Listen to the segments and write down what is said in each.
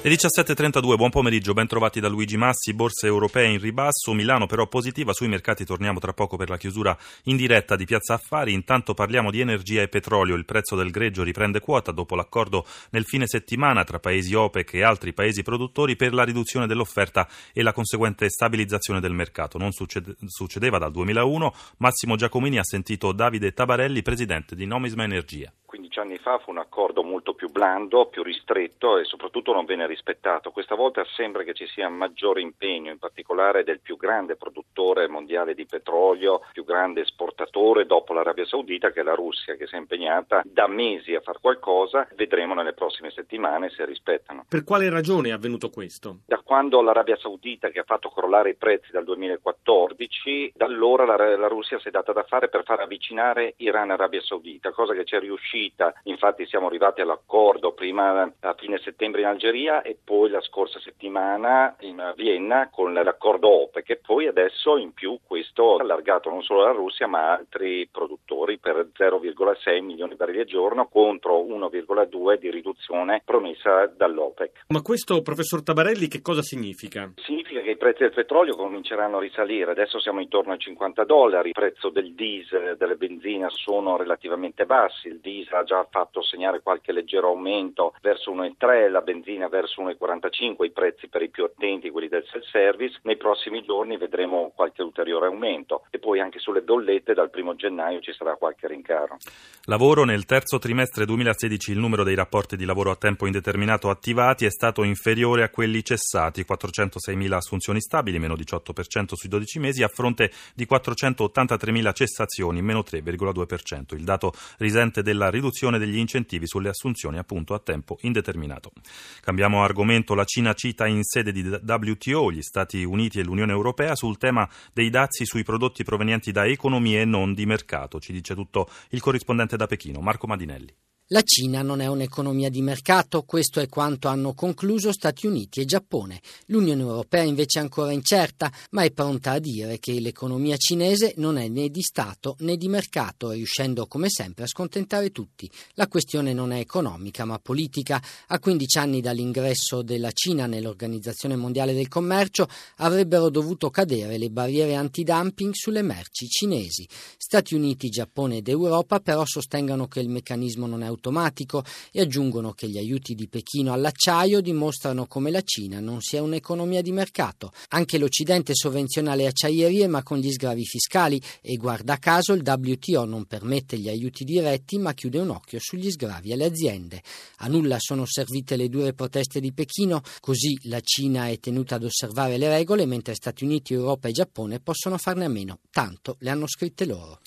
Le 17.32, buon pomeriggio, ben trovati da Luigi Massi, borse europee in ribasso, Milano però positiva, sui mercati torniamo tra poco per la chiusura in diretta di Piazza Affari, intanto parliamo di energia e petrolio, il prezzo del greggio riprende quota dopo l'accordo nel fine settimana tra paesi OPEC e altri paesi produttori per la riduzione dell'offerta e la conseguente stabilizzazione del mercato. Non succede, succedeva dal 2001, Massimo Giacomini ha sentito Davide Tabarelli, presidente di Nomisma Energia. 15 anni fa fu un accordo molto più blando, più ristretto e soprattutto non venne rispettato. Questa volta sembra che ci sia maggiore impegno, in particolare del più grande produttore mondiale di petrolio, più grande esportatore dopo l'Arabia Saudita che è la Russia che si è impegnata da mesi a fare qualcosa. Vedremo nelle prossime settimane se rispettano. Per quale ragione è avvenuto questo? Da quando l'Arabia Saudita che ha fatto crollare i prezzi dal 2014, da allora la, la Russia si è data da fare per far avvicinare Iran e Arabia Saudita, cosa che ci è riuscita infatti siamo arrivati all'accordo prima a fine settembre in Algeria e poi la scorsa settimana in Vienna con l'accordo OPEC e poi adesso in più questo allargato non solo alla Russia ma a altri produttori per 0,6 milioni di barili al giorno contro 1,2 di riduzione promessa dall'OPEC. Ma questo, professor Tabarelli, che cosa significa? Significa che i prezzi del petrolio cominceranno a risalire, adesso siamo intorno ai 50 dollari, il prezzo del diesel, delle benzine sono relativamente bassi, il diesel ha già fatto segnare qualche leggero aumento verso 1,3, la benzina verso 1,45, i prezzi per i più attenti, quelli del self-service. Nei prossimi giorni vedremo qualche ulteriore aumento. E poi anche sulle bollette dal primo gennaio ci sarà qualche rincaro. Lavoro nel terzo trimestre 2016 il numero dei rapporti di lavoro a tempo indeterminato attivati è stato inferiore a quelli cessati, 406.000 assunzioni stabili, meno 18% sui 12 mesi, a fronte di 483.000 cessazioni, meno 3,2%. Il dato risente della riduzione degli incentivi sulle assunzioni appunto a tempo indeterminato. Cambiamo argomento, la Cina cita in sede di WTO gli Stati Uniti e l'Unione Europea sul tema dei dazi sui prodotti provenienti da economie non di mercato. Ci dice tutto il corrispondente da Pechino, Marco Madinelli. La Cina non è un'economia di mercato, questo è quanto hanno concluso Stati Uniti e Giappone. L'Unione Europea invece è ancora incerta, ma è pronta a dire che l'economia cinese non è né di Stato né di mercato, riuscendo come sempre a scontentare tutti. La questione non è economica, ma politica. A 15 anni dall'ingresso della Cina nell'Organizzazione Mondiale del Commercio avrebbero dovuto cadere le barriere antidumping sulle merci cinesi. Stati Uniti, Giappone ed Europa però sostengono che il meccanismo non è automatico e aggiungono che gli aiuti di Pechino all'acciaio dimostrano come la Cina non sia un'economia di mercato. Anche l'Occidente sovvenziona le acciaierie ma con gli sgravi fiscali e guarda caso il WTO non permette gli aiuti diretti ma chiude un occhio sugli sgravi alle aziende. A nulla sono servite le dure proteste di Pechino, così la Cina è tenuta ad osservare le regole mentre Stati Uniti, Europa e Giappone possono farne a meno, tanto le hanno scritte loro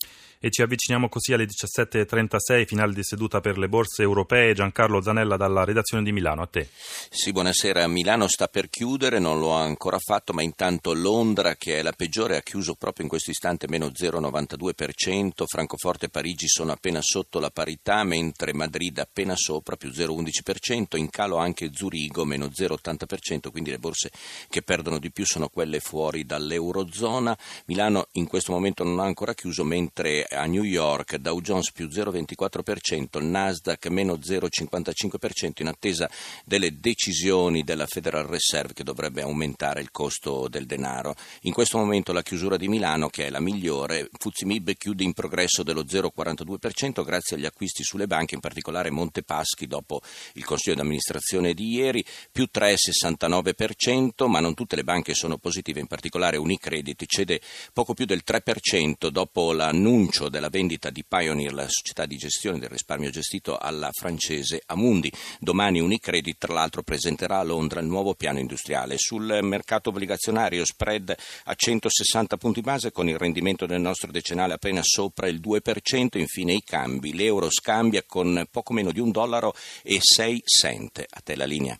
e ci avviciniamo così alle 17.36, finale di seduta per le borse europee. Giancarlo Zanella dalla redazione di Milano, a te. Sì, buonasera. Milano sta per chiudere, non lo ha ancora fatto, ma intanto Londra, che è la peggiore, ha chiuso proprio in questo istante meno 0,92%, Francoforte e Parigi sono appena sotto la parità, mentre Madrid appena sopra, più 0,11%, in calo anche Zurigo, meno 0,80%, quindi le borse che perdono di più sono quelle fuori dall'Eurozona. Milano in questo momento non ha ancora chiuso, mentre a New York, Dow Jones più 0,24%, il Nasdaq meno 0,55% in attesa delle decisioni della Federal Reserve che dovrebbe aumentare il costo del denaro. In questo momento la chiusura di Milano, che è la migliore, Fuzimib chiude in progresso dello 0,42% grazie agli acquisti sulle banche, in particolare Montepaschi dopo il consiglio di amministrazione di ieri, più 3,69%, ma non tutte le banche sono positive, in particolare Unicredit cede poco più del 3% dopo l'annuncio l'annuncio della vendita di Pioneer, la società di gestione del risparmio gestito alla francese Amundi. Domani Unicredit, tra l'altro, presenterà a Londra il nuovo piano industriale. Sul mercato obbligazionario spread a 160 punti base con il rendimento del nostro decennale appena sopra il 2%. Infine i cambi. L'euro scambia con poco meno di un dollaro e 6 cent. A te la linea.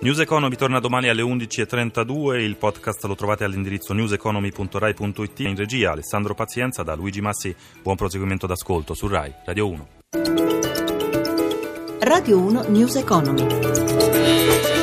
News Economy torna domani alle 11.32, il podcast lo trovate all'indirizzo newseconomy.rai.it. In regia Alessandro Pazienza da Luigi Massi, buon proseguimento d'ascolto su Rai, Radio 1. Radio 1 News Economy.